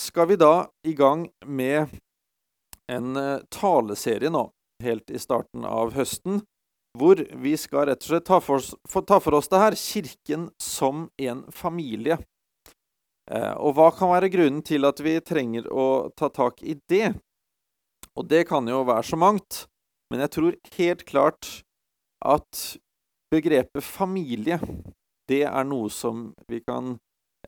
skal vi da i gang med en eh, taleserie nå, helt i starten av høsten, hvor vi skal rett og slett ta for oss, ta for oss det her Kirken som en familie. Eh, og hva kan være grunnen til at vi trenger å ta tak i det? Og det kan jo være så mangt, men jeg tror helt klart at begrepet familie, det er noe som vi kan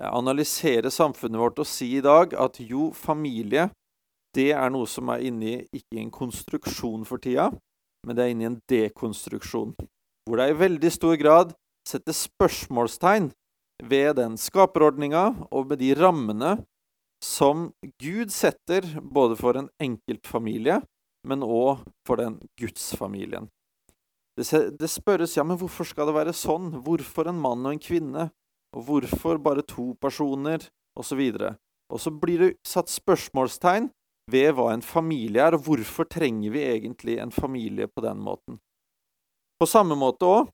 analysere samfunnet vårt og si i dag at jo, familie det er noe som er inni ikke en konstruksjon for tida, men det er inni en dekonstruksjon. Hvor det i veldig stor grad setter spørsmålstegn ved den skaperordninga og med de rammene som Gud setter både for en enkeltfamilie, men òg for den gudsfamilien. Det spørres ja, men hvorfor skal det være sånn? Hvorfor en mann og en kvinne? Og hvorfor bare to personer? Og så. Og så blir det satt spørsmålstegn ved hva en familie er, og hvorfor trenger vi egentlig en familie på den måten. På samme måte òg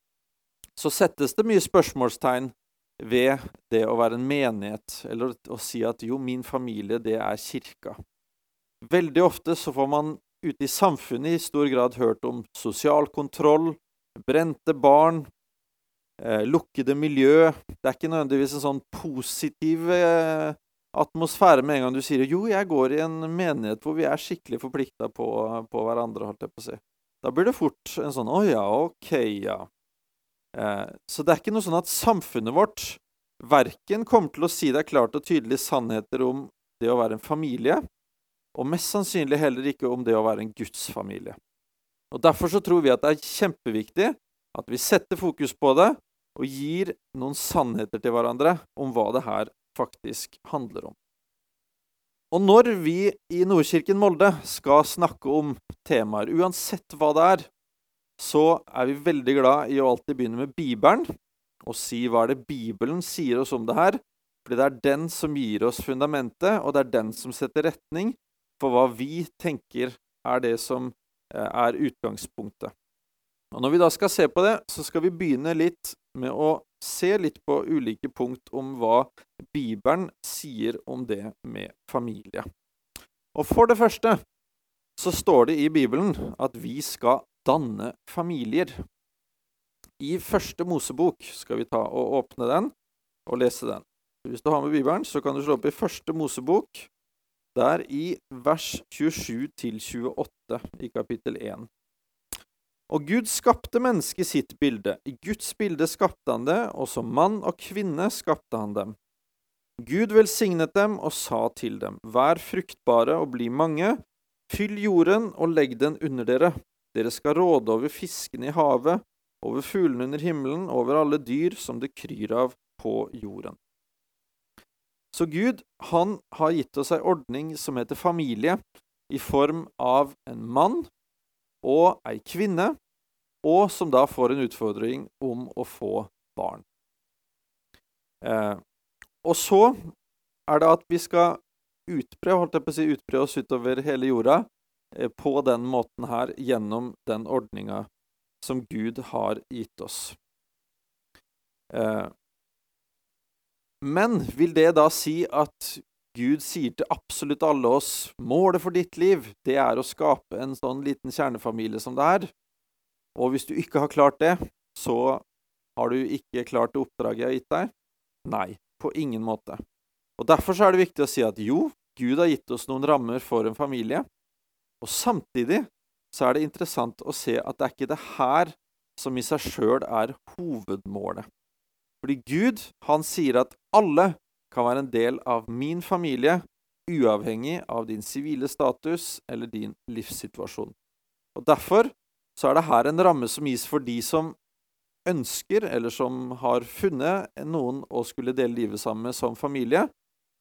så settes det mye spørsmålstegn ved det å være en menighet, eller å si at jo, min familie, det er kirka. Veldig ofte så får man ute i samfunnet i stor grad hørt om sosial kontroll, brente barn, lukkede miljø. Det er ikke nødvendigvis en sånn positiv eh, atmosfære med en gang du sier jo, jeg går i en menighet hvor vi er skikkelig forplikta på, på, hverandre. holdt jeg på å si. Da blir det fort en sånn å ja, ok, ja. Eh, så det er ikke noe sånn at samfunnet vårt verken kommer til å si deg klart og tydelig sannheter om det å være en familie, og mest sannsynlig heller ikke om det å være en gudsfamilie. Og Derfor så tror vi at det er kjempeviktig at vi setter fokus på det og gir noen sannheter til hverandre om hva det her faktisk handler om. Og når vi i Nordkirken Molde skal snakke om temaer, uansett hva det er, så er vi veldig glad i å alltid begynne med Bibelen og si hva er det Bibelen sier oss om det her. Fordi det er den som gir oss fundamentet, og det er den som setter retning for hva vi tenker er det som eh, er utgangspunktet. Og Når vi da skal se på det, så skal vi begynne litt med å se litt på ulike punkt om hva Bibelen sier om det med familie. Og For det første så står det i Bibelen at vi skal danne familier. I første Mosebok skal vi ta og åpne den og lese den. Hvis du har med Bibelen, så kan du slå opp i første Mosebok, der i vers 27 til 28 i kapittel 1. Og Gud skapte mennesket i sitt bilde. I Guds bilde skapte han det, og som mann og kvinne skapte han dem. Gud velsignet dem og sa til dem, Vær fruktbare og bli mange, fyll jorden og legg den under dere. Dere skal råde over fiskene i havet, over fuglene under himmelen, over alle dyr som det kryr av på jorden. Så Gud, han har gitt oss ei ordning som heter familie, i form av en mann og ei kvinne, og som da får en utfordring om å få barn. Eh, og så er det at vi skal utbre, holdt jeg på å si, utbre oss utover hele jorda eh, på den måten her, gjennom den ordninga som Gud har gitt oss. Eh, men vil det da si at Gud sier til absolutt alle oss målet for ditt liv, det er å skape en sånn liten kjernefamilie som det er. Og hvis du ikke har klart det, så har du ikke klart det oppdraget jeg har gitt deg? Nei, på ingen måte. Og Derfor så er det viktig å si at jo, Gud har gitt oss noen rammer for en familie, og samtidig så er det interessant å se at det er ikke det her som i seg sjøl er hovedmålet. Fordi Gud, han sier at alle kan være en del av min familie, uavhengig av din sivile status eller din livssituasjon. Og Derfor så er det her en ramme som gis for de som ønsker, eller som har funnet noen å skulle dele livet sammen med som familie,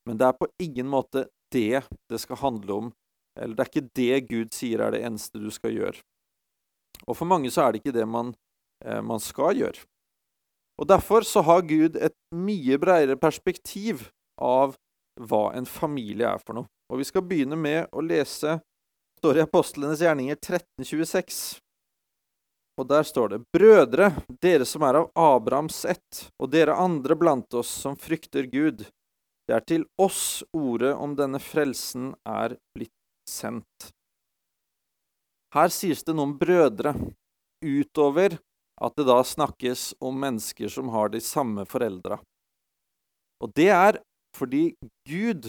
men det er på ingen måte det det skal handle om, eller det er ikke det Gud sier er det eneste du skal gjøre. Og for mange så er det ikke det man, eh, man skal gjøre. Og Derfor så har Gud et mye bredere perspektiv av hva en familie er for noe. Og Vi skal begynne med å lese står i Apostlenes gjerninger 1326. Og der står det:" Brødre, dere som er av Abrahams ett, og dere andre blant oss som frykter Gud. Det er til oss ordet om denne frelsen er blitt sendt. Her sies det noe om brødre, utover at det da snakkes om mennesker som har de samme foreldra. Og det er fordi Gud,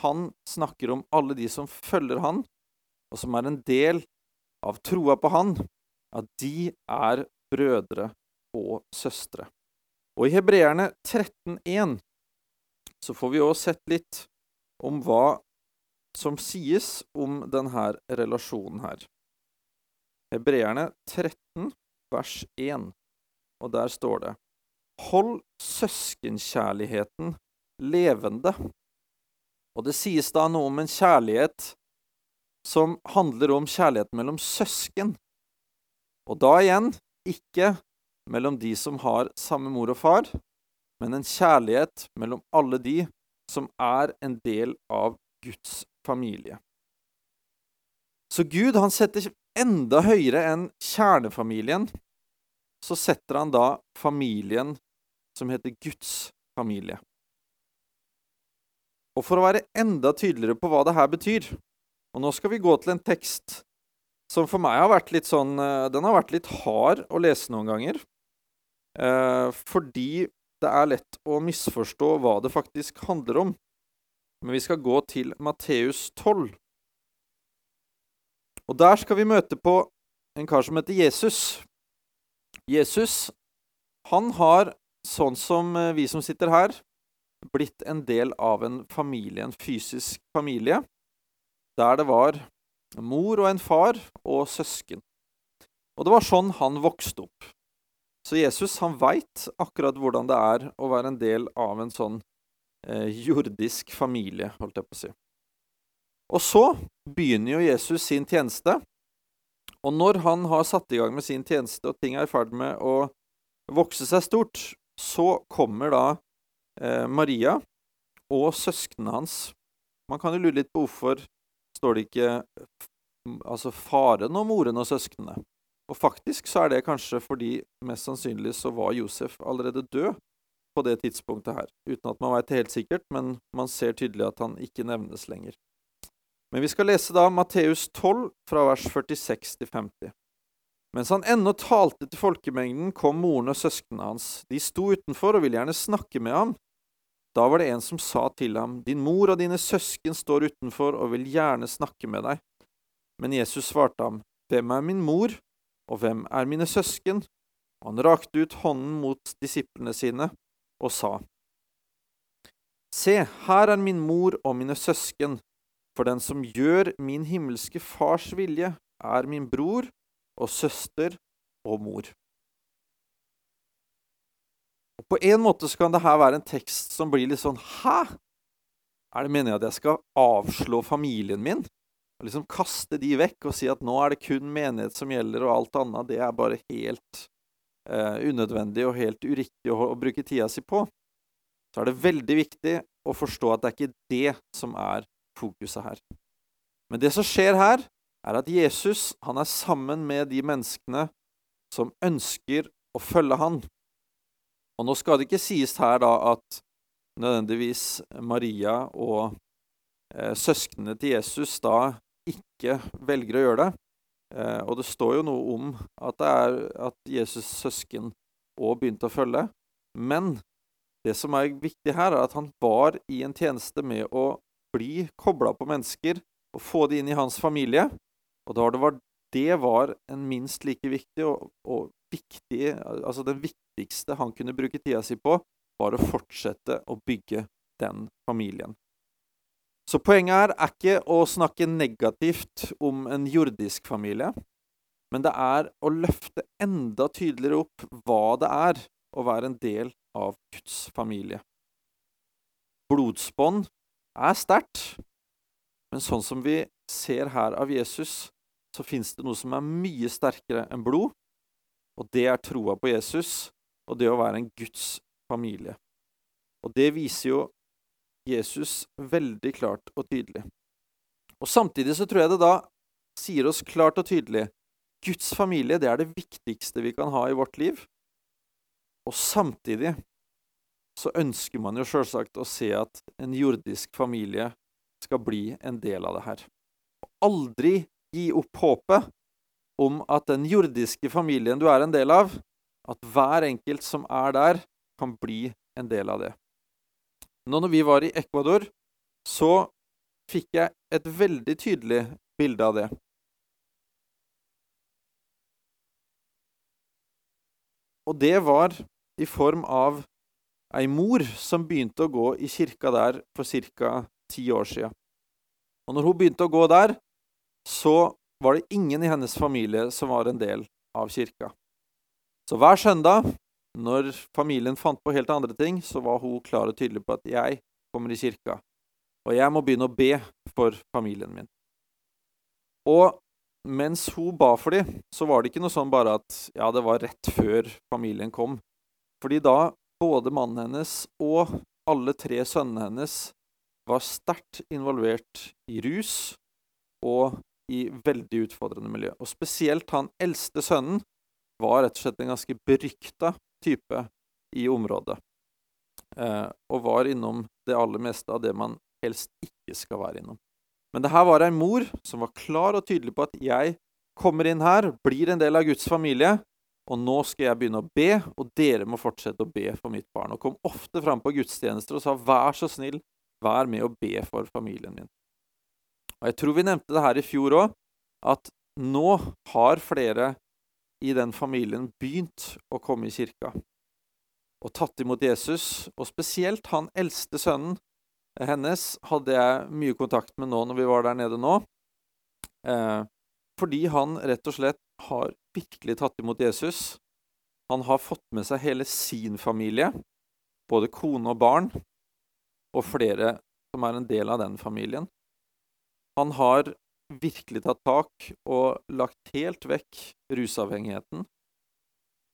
han snakker om alle de som følger han, og som er en del av troa på han, at de er brødre og søstre. Og i Hebreerne 13,1 så får vi òg sett litt om hva som sies om denne relasjonen her. Hebreerne 13, vers 1, og der står det Hold søskenkjærligheten levende. Og det sies da noe om en kjærlighet som handler om kjærlighet mellom søsken. Og da igjen ikke mellom de som har samme mor og far, men en kjærlighet mellom alle de som er en del av Guds familie. Så Gud han setter enda høyere enn kjernefamilien, så setter han da familien som heter Guds familie. Og for å være enda tydeligere på hva det her betyr, og nå skal vi gå til en tekst som for meg har vært litt sånn eh, Den har vært litt hard å lese noen ganger. Eh, fordi det er lett å misforstå hva det faktisk handler om. Men vi skal gå til Matteus 12. Og der skal vi møte på en kar som heter Jesus. Jesus, han har, sånn som eh, vi som sitter her, blitt en del av en familie, en fysisk familie, der det var mor og en far og søsken. Og det var sånn han vokste opp. Så Jesus han veit akkurat hvordan det er å være en del av en sånn eh, jordisk familie, holdt jeg på å si. Og så begynner jo Jesus sin tjeneste. Og når han har satt i gang med sin tjeneste, og ting er i ferd med å vokse seg stort, så kommer da eh, Maria og søsknene hans. Man kan jo lure litt på hvorfor står det ikke altså faren og moren og søsknene. Og faktisk så er det kanskje fordi mest sannsynlig så var Josef allerede død på det tidspunktet her. Uten at man veit det helt sikkert, men man ser tydelig at han ikke nevnes lenger. Men vi skal lese da Matteus 12 fra vers 46 til 50. Mens han ennå talte til folkemengden, kom moren og søsknene hans. De sto utenfor og ville gjerne snakke med ham. Da var det en som sa til ham, Din mor og dine søsken står utenfor og vil gjerne snakke med deg. Men Jesus svarte ham, Hvem er min mor, og hvem er mine søsken? Og han rakte ut hånden mot disiplene sine og sa, Se, her er min mor og mine søsken, for den som gjør min himmelske fars vilje, er min bror og søster og mor. Og På en måte så kan dette være en tekst som blir litt sånn Hæ? Er det meningen at jeg skal avslå familien min? og liksom kaste de vekk og si at nå er det kun menighet som gjelder, og alt annet det er bare helt eh, unødvendig og helt uriktig å, å, bruke tida si på, så er det veldig viktig å forstå at det er ikke det som er fokuset her. Men det som skjer her, er at Jesus han er sammen med de menneskene som ønsker å følge han. Og nå skal det ikke sies her da at nødvendigvis Maria og eh, søsknene til Jesus da ikke velger å gjøre det. Eh, og det står jo noe om at det er at Jesus' søsken òg begynte å følge. Men det som er viktig her, er at han var i en tjeneste med å bli kobla på mennesker og få de inn i hans familie. Og da det var, det var en minst like viktig og, og viktig Altså den viktigste han kunne bruke tida si på, var å fortsette å bygge den familien. Så poenget her er ikke å snakke negativt om en jordisk familie, men det er å løfte enda tydeligere opp hva det er å være en del av Guds familie. Blodsbånd er sterkt, men sånn som vi ser her av Jesus, så fins det noe som er mye sterkere enn blod, og det er troa på Jesus og det å være en Guds familie. Og det viser jo Jesus veldig klart og tydelig. Og Samtidig så tror jeg det da sier oss klart og tydelig Guds familie det er det viktigste vi kan ha i vårt liv. Og samtidig så ønsker man jo sjølsagt å se at en jordisk familie skal bli en del av det her. Aldri gi opp håpet om at den jordiske familien du er en del av, at hver enkelt som er der, kan bli en del av det. Nå når vi var i Ecuador, så fikk jeg et veldig tydelig bilde av det. Og det var i form av ei mor som begynte å gå i kirka der for ca. ti år sia. Og når hun begynte å gå der, så var det ingen i hennes familie som var en del av kirka. Så hver søndag, når familien fant på helt andre ting, så var hun klar og tydelig på at jeg kommer i kirka, og jeg må begynne å be for familien min. Og mens hun ba for dem, så var det ikke noe sånn bare at ja, det var rett før familien kom. Fordi da både mannen hennes og alle tre sønnene hennes var sterkt involvert i rus og i veldig utfordrende miljø. Og spesielt han eldste sønnen var rett og slett en ganske berykta type i området. Eh, og var innom det aller meste av det man helst ikke skal være innom. Men det her var ei mor som var klar og tydelig på at jeg kommer inn her, blir en del av Guds familie, og nå skal jeg begynne å be, og dere må fortsette å be for mitt barn. Og kom ofte fram på gudstjenester og sa vær så snill, vær med å be for familien min. Og Jeg tror vi nevnte det her i fjor òg, at nå har flere i den familien begynt å komme i kirka og tatt imot Jesus. Og spesielt han eldste sønnen hennes hadde jeg mye kontakt med nå når vi var der nede nå. Eh, fordi han rett og slett har virkelig tatt imot Jesus. Han har fått med seg hele sin familie, både kone og barn, og flere som er en del av den familien. Han har virkelig tatt tak og lagt helt vekk rusavhengigheten.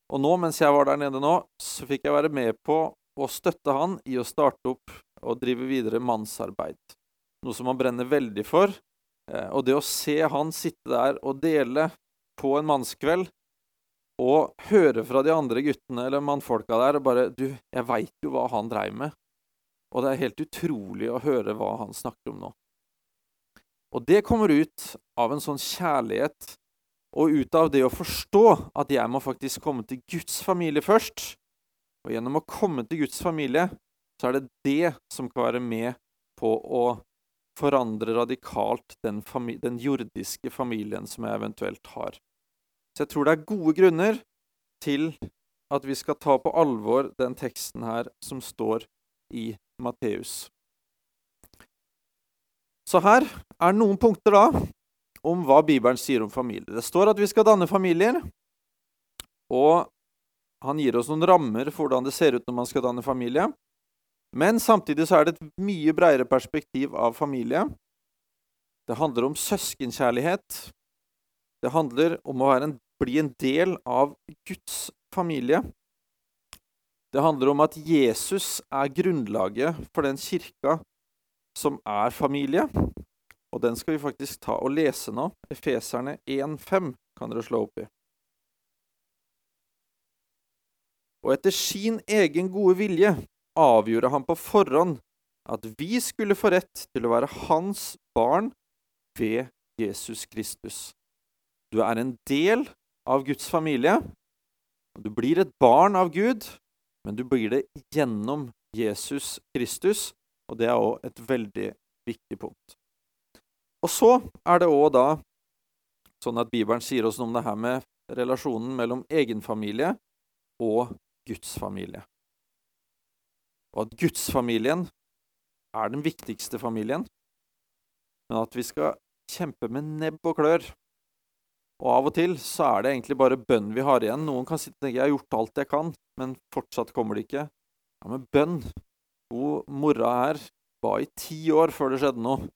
Og nå, mens jeg var der nede nå, så fikk jeg være med på å støtte han i å starte opp og drive videre mannsarbeid. Noe som han brenner veldig for. Eh, og det å se han sitte der og dele på en mannskveld, og høre fra de andre guttene eller mannfolka der og bare Du, jeg veit jo hva han dreiv med. Og det er helt utrolig å høre hva han snakker om nå. Og det kommer ut av en sånn kjærlighet, og ut av det å forstå at jeg må faktisk komme til Guds familie først. Og gjennom å komme til Guds familie, så er det det som kan være med på å forandre radikalt den, den jordiske familien som jeg eventuelt har. Så jeg tror det er gode grunner til at vi skal ta på alvor den teksten her som står i Matteus. Så her er noen punkter da om hva Bibelen sier om familie. Det står at vi skal danne familier, og han gir oss noen rammer for hvordan det ser ut når man skal danne familie. Men samtidig så er det et mye bredere perspektiv av familie. Det handler om søskenkjærlighet. Det handler om å en, bli en del av Guds familie. Det handler om at Jesus er grunnlaget for den kirka som er familie. Og den skal vi faktisk ta og lese nå. Efeserne 1,5 kan dere slå opp i. Og etter sin egen gode vilje avgjorde han på forhånd at vi skulle få rett til å være hans barn ved Jesus Kristus. Du er en del av Guds familie. Du blir et barn av Gud, men du blir det gjennom Jesus Kristus, og det er òg et veldig viktig punkt. Og så er det òg da sånn at Bibelen sier oss noe om det her med relasjonen mellom egenfamilie og Guds familie. Og at gudsfamilien er den viktigste familien, men at vi skal kjempe med nebb og klør. Og av og til så er det egentlig bare bønn vi har igjen. Noen kan sitte og tenke 'jeg har gjort alt jeg kan', men fortsatt kommer det ikke. Ja, men bønn Hun mora her ba i ti år før det skjedde noe.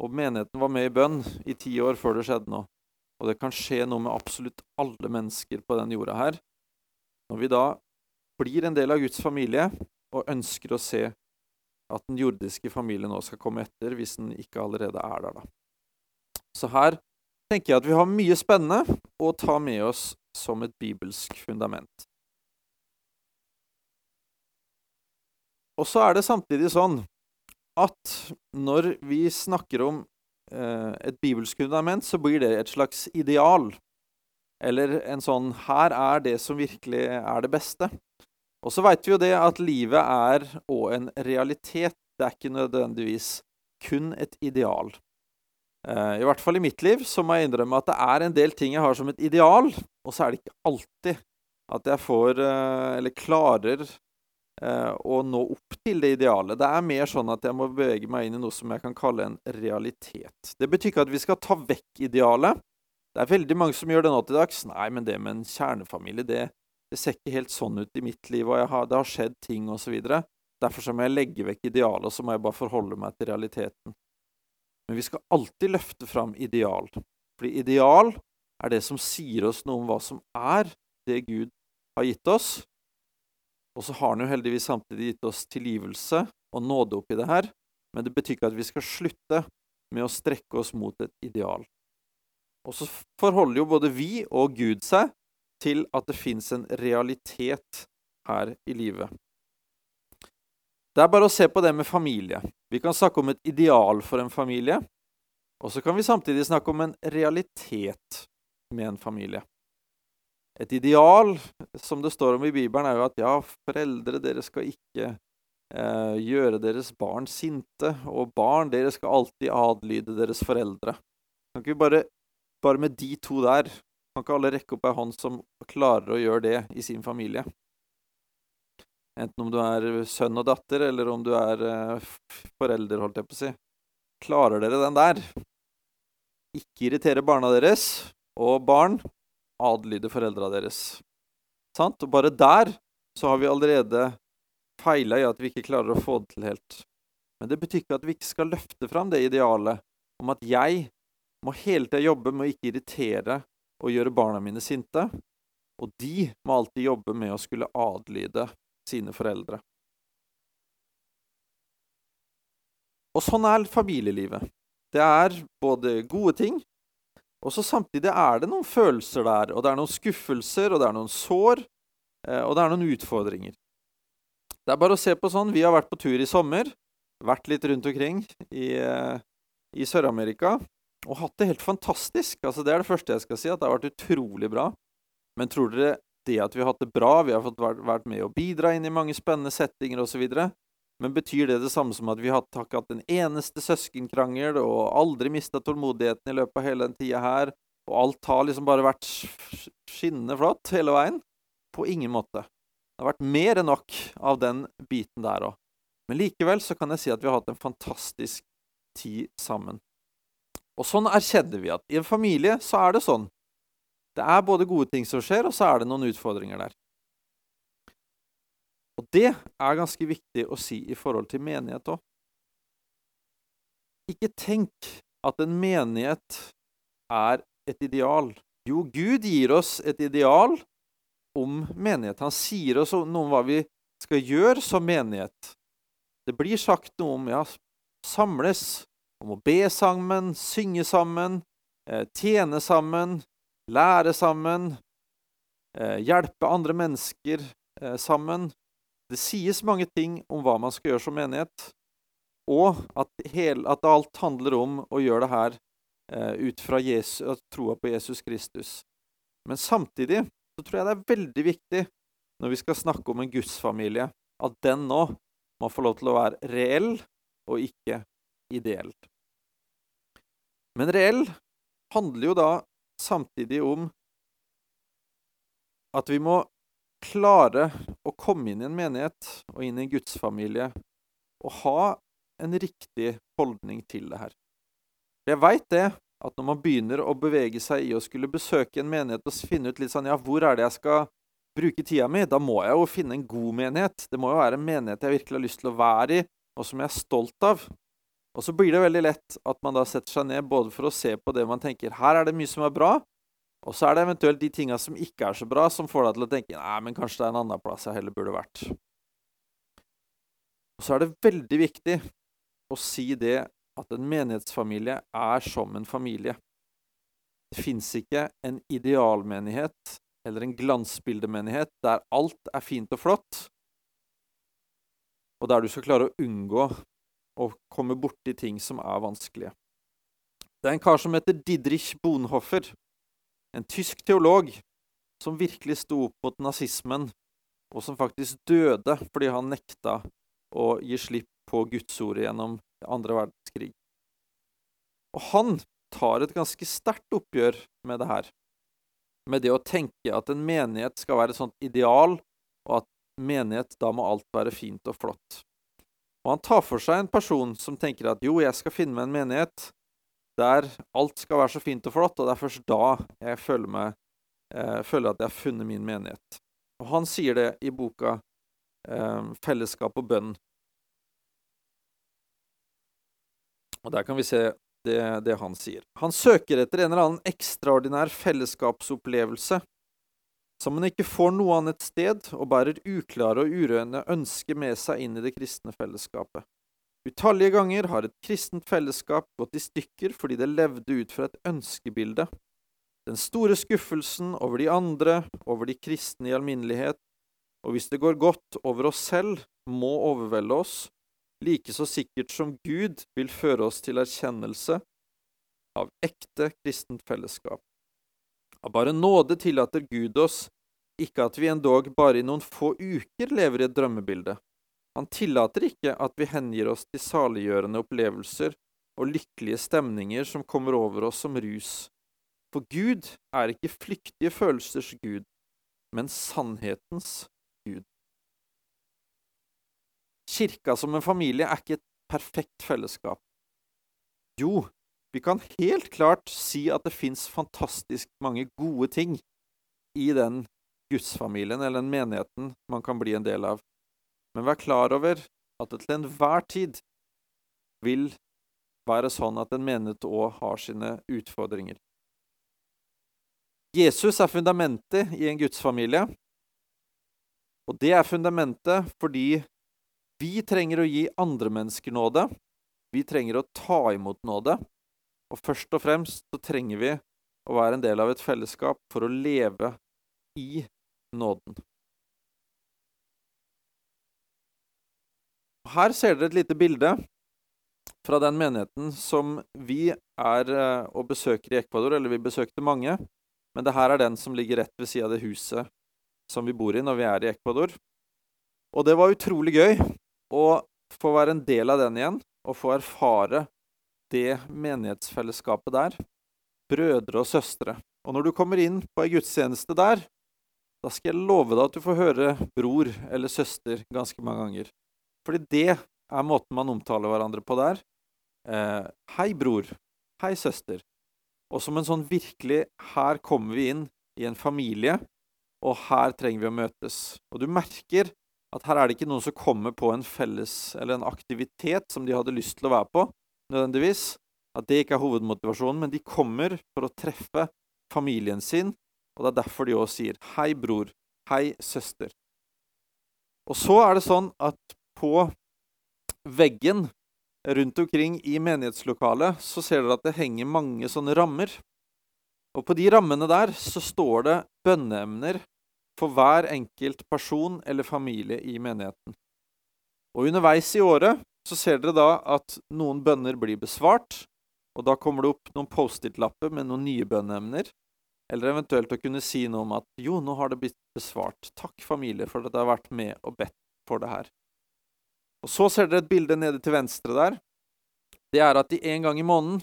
Og menigheten var med i bønn i ti år før det skjedde noe. Og det kan skje noe med absolutt alle mennesker på den jorda her. Når vi da blir en del av Guds familie og ønsker å se at den jordiske familien nå skal komme etter, hvis den ikke allerede er der, da. Så her tenker jeg at vi har mye spennende å ta med oss som et bibelsk fundament. og så er det samtidig sånn at når vi snakker om eh, et bibelsk fundament, så blir det et slags ideal. Eller en sånn Her er det som virkelig er det beste. Og så veit vi jo det at livet er òg en realitet. Det er ikke nødvendigvis kun et ideal. Eh, I hvert fall i mitt liv så må jeg innrømme at det er en del ting jeg har som et ideal, og så er det ikke alltid at jeg får, eh, eller klarer, eh, å nå opp til det idealet. Det er mer sånn at jeg må bevege meg inn i noe som jeg kan kalle en realitet. Det betyr ikke at vi skal ta vekk idealet. Det er veldig mange som gjør det nå til dags. Nei, men det med en kjernefamilie, det, det ser ikke helt sånn ut i mitt liv, og har, det har skjedd ting, osv. Derfor så må jeg legge vekk idealet, og så må jeg bare forholde meg til realiteten. Men vi skal alltid løfte fram ideal. Fordi ideal er det som sier oss noe om hva som er det Gud har gitt oss. Og så har han jo heldigvis samtidig gitt oss tilgivelse og nåde oppi det her. Men det betyr ikke at vi skal slutte med å strekke oss mot et ideal. Og så forholder jo både vi og Gud seg til at det fins en realitet her i livet. Det er bare å se på det med familie. Vi kan snakke om et ideal for en familie, og så kan vi samtidig snakke om en realitet med en familie. Et ideal, som det står om i Bibelen, er jo at ja, foreldre, dere skal ikke eh, gjøre deres barn sinte, og barn, dere skal alltid adlyde deres foreldre. Kan ikke vi bare, bare med de to der, kan ikke alle rekke opp ei hånd som klarer å gjøre det i sin familie? Enten om du er sønn og datter, eller om du er uh, forelder, holdt jeg på å si. Klarer dere den der? Ikke irritere barna deres, og barn adlyde foreldra deres. Sant? Og bare der så har vi allerede feila i at vi ikke klarer å få det til helt. Men det betyr ikke at vi ikke skal løfte fram det idealet om at jeg må hele tida jobbe med å ikke irritere og gjøre barna mine sinte. Og de må alltid jobbe med å skulle adlyde sine foreldre. Og sånn er familielivet. Det er både gode ting, og så samtidig er det noen følelser der. Og det er noen skuffelser, og det er noen sår, eh, og det er noen utfordringer. Det er bare å se på sånn. Vi har vært på tur i sommer, vært litt rundt omkring i, eh, i Sør-Amerika, og hatt det helt fantastisk. Altså, det er det første jeg skal si, at det har vært utrolig bra. Men tror dere det at vi har hatt det bra, vi har fått vært med å bidra inn i mange spennende settinger osv. Men betyr det det samme som at vi har ikke hatt en eneste søskenkrangel og aldri mista tålmodigheten i løpet av hele den tida her, og alt har liksom bare vært skinnende flott hele veien? På ingen måte. Det har vært mer enn nok av den biten der òg. Men likevel så kan jeg si at vi har hatt en fantastisk tid sammen. Og sånn erkjenner vi at i en familie så er det sånn det er både gode ting som skjer, og så er det noen utfordringer der. Og det er ganske viktig å si i forhold til menighet òg. Ikke tenk at en menighet er et ideal. Jo, Gud gir oss et ideal om menighet. Han sier oss noe om hva vi skal gjøre som menighet. Det blir sagt noe om ja, samles, om å be sammen, synge sammen, eh, tjene sammen, lære sammen, eh, hjelpe andre mennesker eh, sammen. Det sies mange ting om hva man skal gjøre som menighet, og at, alt handler om å gjøre det her eh, ut fra Jesus, troa på Jesus Kristus. Men samtidig så tror jeg det er veldig viktig når vi skal snakke om en gudsfamilie, at den nå må få lov til å være reell og ikke ideell. Men reell handler jo da samtidig om at vi må klare å komme inn i en menighet og inn i en gudsfamilie og ha en riktig holdning til det her. Jeg veit det, at når man begynner å bevege seg i å skulle besøke en menighet og finne ut litt sånn Ja, hvor er det jeg skal bruke tida mi? Da må jeg jo finne en god menighet. Det må jo være en menighet jeg virkelig har lyst til å være i, og som jeg er stolt av. Og så blir det veldig lett at man da setter seg ned både for å se på det man tenker her er det mye som er bra, og så er det eventuelt de tinga som ikke er så bra, som får deg til å tenke nei, men kanskje det er en annen plass jeg heller burde vært. Og så er det veldig viktig å si det at en menighetsfamilie er som en familie. Det fins ikke en idealmenighet eller en glansbildemenighet der alt er fint og flott, og der du skal klare å unngå å komme borti ting som er vanskelige. Det er en kar som heter Didrich Bonhoffer, en tysk teolog som virkelig sto opp mot nazismen, og som faktisk døde fordi han nekta å gi slipp på gudsordet gjennom andre verdenskrig. Og han tar et ganske sterkt oppgjør med det her. Med det å tenke at en menighet skal være et sånt ideal, og at menighet, da må alt være fint og flott. Og han tar for seg en person som tenker at jo, jeg skal finne meg en menighet der alt skal være så fint og flott, og det er først da jeg føler, meg, eh, føler at jeg har funnet min menighet. Og han sier det i boka eh, 'Fellesskap og bønn'. Og der kan vi se det, det han sier. Han søker etter en eller annen ekstraordinær fellesskapsopplevelse som man ikke får noe annet sted, og bærer uklare og urørende ønsker med seg inn i det kristne fellesskapet. Utallige ganger har et kristent fellesskap gått i stykker fordi det levde ut fra et ønskebilde. Den store skuffelsen over de andre, over de kristne i alminnelighet, og hvis det går godt over oss selv, må overvelde oss, like så sikkert som Gud vil føre oss til erkjennelse av ekte kristent fellesskap. Av bare nåde tillater Gud oss ikke at vi endog bare i noen få uker lever i et drømmebilde. Han tillater ikke at vi hengir oss til saliggjørende opplevelser og lykkelige stemninger som kommer over oss som rus. For Gud er ikke flyktige følelsers Gud, men sannhetens Gud. Kirka som en familie er ikke et perfekt fellesskap. Jo, vi kan helt klart si at det fins fantastisk mange gode ting i den gudsfamilien eller den menigheten man kan bli en del av. Men vær klar over at det til enhver tid vil være sånn at en menighet òg har sine utfordringer. Jesus er fundamentet i en gudsfamilie, og det er fundamentet fordi vi trenger å gi andre mennesker nåde. Vi trenger å ta imot nåde. Og først og fremst så trenger vi å være en del av et fellesskap for å leve i nåden. Her ser dere et lite bilde fra den menigheten som vi er eh, og besøker i Ecuador, eller vi besøkte mange. Men det her er den som ligger rett ved sida av det huset som vi bor i når vi er i Ecuador. Og det var utrolig gøy å få være en del av den igjen, og få erfare det menighetsfellesskapet der. Brødre og søstre. Og når du kommer inn på ei gudstjeneste der, da skal jeg love deg at du får høre bror eller søster ganske mange ganger. Fordi det er måten man omtaler hverandre på der. Eh, hei, bror. Hei, søster. Og som en sånn virkelig Her kommer vi inn i en familie, og her trenger vi å møtes. Og du merker at her er det ikke noen som kommer på en felles eller en aktivitet som de hadde lyst til å være på, nødvendigvis. At det ikke er hovedmotivasjonen, men de kommer for å treffe familien sin, og det er derfor de òg sier 'hei, bror', 'hei, søster'. Og så er det sånn at på veggen rundt omkring i menighetslokalet så ser dere at det henger mange sånne rammer. Og på de rammene der så står det bønneemner for hver enkelt person eller familie i menigheten. Og underveis i året så ser dere da at noen bønner blir besvart, og da kommer det opp noen Post-It-lapper med noen nye bønneemner. Eller eventuelt å kunne si noe om at jo, nå har det blitt besvart. Takk, familie, for at dere har vært med og bedt for det her. Og så ser dere et bilde nede til venstre der. Det er at de en gang i måneden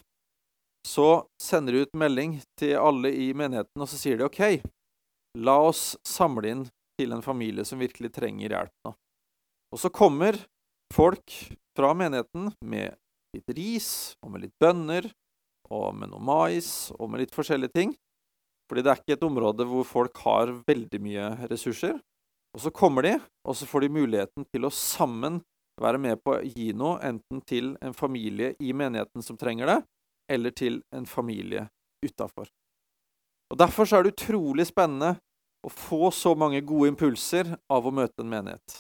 så sender de ut melding til alle i menigheten, og så sier de OK, la oss samle inn til en familie som virkelig trenger hjelp nå. Og så kommer folk fra menigheten med litt ris og med litt bønner og med noe mais og med litt forskjellige ting. Fordi det er ikke et område hvor folk har veldig mye ressurser. Og så kommer de, og så får de muligheten til å sammen være med på å gi noe, enten til en familie i menigheten som trenger det, eller til en familie utafor. Og Derfor så er det utrolig spennende å få så mange gode impulser av å møte en menighet.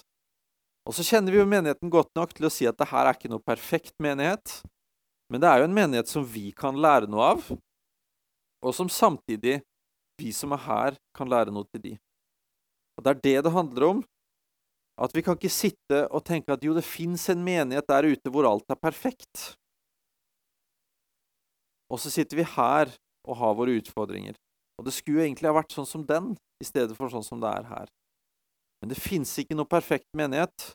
Og så kjenner vi jo menigheten godt nok til å si at det her er ikke noe perfekt menighet, men det er jo en menighet som vi kan lære noe av, og som samtidig vi som er her, kan lære noe til de. Og Det er det det handler om. At vi kan ikke sitte og tenke at jo, det fins en menighet der ute hvor alt er perfekt. Og så sitter vi her og har våre utfordringer. Og det skulle jo egentlig ha vært sånn som den, i stedet for sånn som det er her. Men det fins ikke noe perfekt menighet.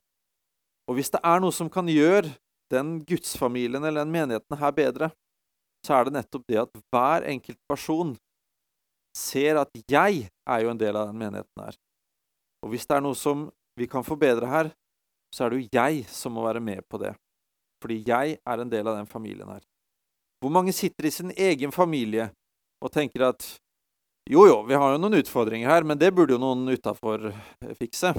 Og hvis det er noe som kan gjøre den gudsfamilien eller den menigheten her bedre, så er det nettopp det at hver enkelt person ser at jeg er jo en del av den menigheten her. Og hvis det er noe som vi kan forbedre her, så er det jo jeg som må være med på det. Fordi jeg er en del av den familien her. Hvor mange sitter i sin egen familie og tenker at jo, jo, vi har jo noen utfordringer her, men det burde jo noen utafor fikse.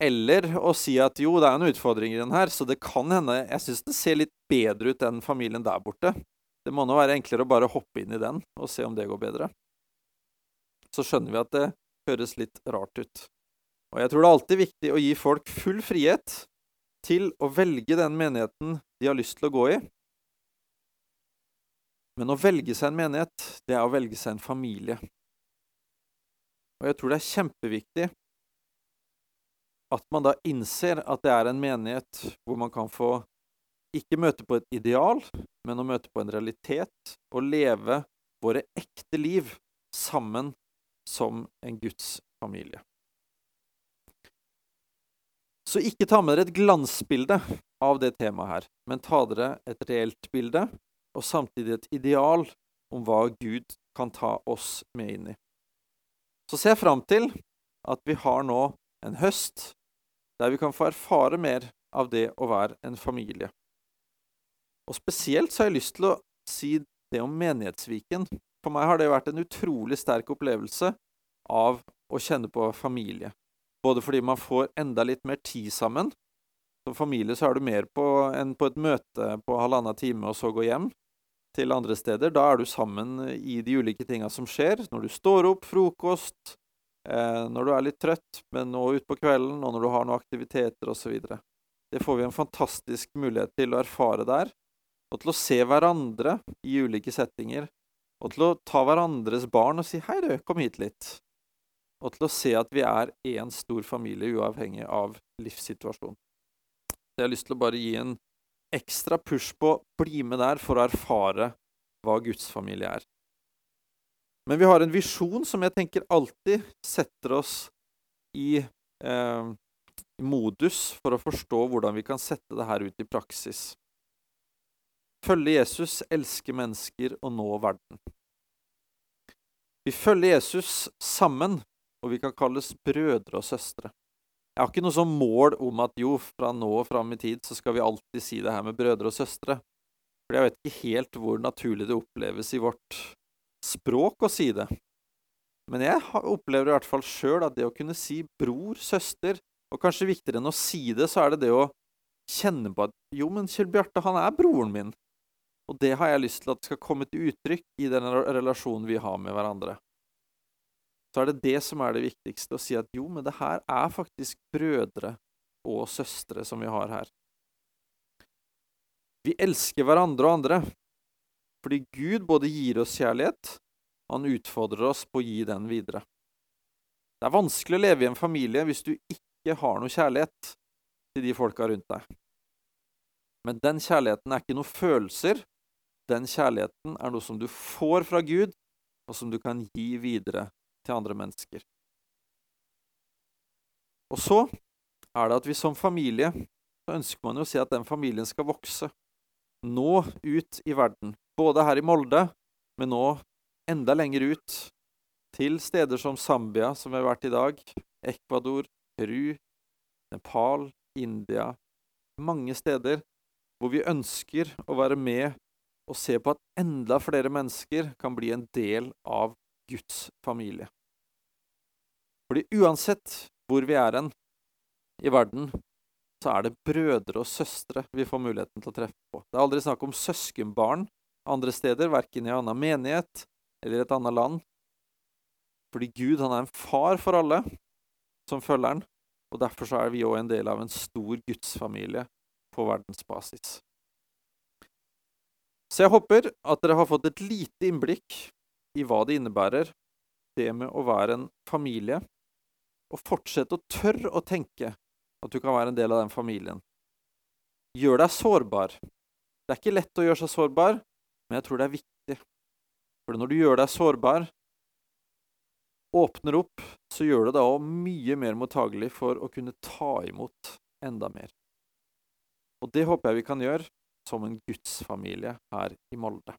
Eller å si at jo, det er noen utfordringer i den her, så det kan hende Jeg syns det ser litt bedre ut enn familien der borte. Det må nå være enklere å bare hoppe inn i den og se om det går bedre. Så skjønner vi at det høres litt rart ut. Og jeg tror det er alltid viktig å gi folk full frihet til å velge den menigheten de har lyst til å gå i. Men å velge seg en menighet, det er å velge seg en familie. Og jeg tror det er kjempeviktig at man da innser at det er en menighet hvor man kan få ikke møte på et ideal, men å møte på en realitet og leve våre ekte liv sammen som en Guds familie. Så ikke ta med dere et glansbilde av det temaet her, men ta dere et reelt bilde, og samtidig et ideal om hva Gud kan ta oss med inn i. Så ser jeg fram til at vi har nå en høst der vi kan få erfare mer av det å være en familie. Og spesielt så har jeg lyst til å si det om Menighetsviken. For meg har det vært en utrolig sterk opplevelse av å kjenne på familie. Både fordi man får enda litt mer tid sammen. Som familie så er du mer på enn på et møte på halvannen time og så gå hjem til andre steder. Da er du sammen i de ulike tinga som skjer. Når du står opp, frokost, eh, når du er litt trøtt, men nå utpå kvelden, og når du har noen aktiviteter osv. Det får vi en fantastisk mulighet til å erfare der. Og til å se hverandre i ulike settinger. Og til å ta hverandres barn og si 'hei, du, kom hit litt' og til å se at vi er én stor familie, uavhengig av livssituasjon. Så jeg har lyst til å bare gi en ekstra push på bli med der for å erfare hva Guds familie er. Men vi har en visjon som jeg tenker alltid setter oss i eh, modus for å forstå hvordan vi kan sette det her ut i praksis. Følge Jesus, elske mennesker og nå verden. Vi følger Jesus sammen og vi kan kalles brødre og søstre. Jeg har ikke noe sånn mål om at jo, fra nå og fram i tid så skal vi alltid si det her med brødre og søstre. For jeg vet ikke helt hvor naturlig det oppleves i vårt språk å si det. Men jeg opplever i hvert fall sjøl at det å kunne si bror, søster, og kanskje viktigere enn å si det, så er det det å kjenne på at jo, men Kjell Bjarte, han er broren min. Og det har jeg lyst til at skal komme til uttrykk i den relasjonen vi har med hverandre så er det det som er det viktigste, å si at jo, men det her er faktisk brødre og søstre som vi har her. Vi elsker hverandre og andre fordi Gud både gir oss kjærlighet, han utfordrer oss på å gi den videre. Det er vanskelig å leve i en familie hvis du ikke har noe kjærlighet til de folka rundt deg. Men den kjærligheten er ikke noe følelser. Den kjærligheten er noe som du får fra Gud, og som du kan gi videre til andre mennesker. Og så er det at vi som familie så ønsker man jo å si at den familien skal vokse. Nå ut i verden. Både her i Molde, men nå enda lenger ut. Til steder som Zambia, som vi har vært i dag, Ecuador, Peru, Nepal, India Mange steder hvor vi ønsker å være med og se på at enda flere mennesker kan bli en del av Guds familie. Fordi uansett hvor vi er hen i verden, så er det brødre og søstre vi får muligheten til å treffe på. Det er aldri snakk om søskenbarn andre steder, verken i en annen menighet eller et annet land. Fordi Gud han er en far for alle som følger han, og derfor så er vi òg en del av en stor gudsfamilie på verdensbasis. Så jeg håper at dere har fått et lite innblikk i hva det innebærer, det med å være en familie, og fortsett å tørre å tenke At du kan være en del av den familien. Gjør deg sårbar. Det er ikke lett å gjøre seg sårbar, men jeg tror det er viktig. For når du gjør deg sårbar, åpner opp, så gjør det deg òg mye mer mottagelig for å kunne ta imot enda mer. Og det håper jeg vi kan gjøre som en gudsfamilie her i Molde.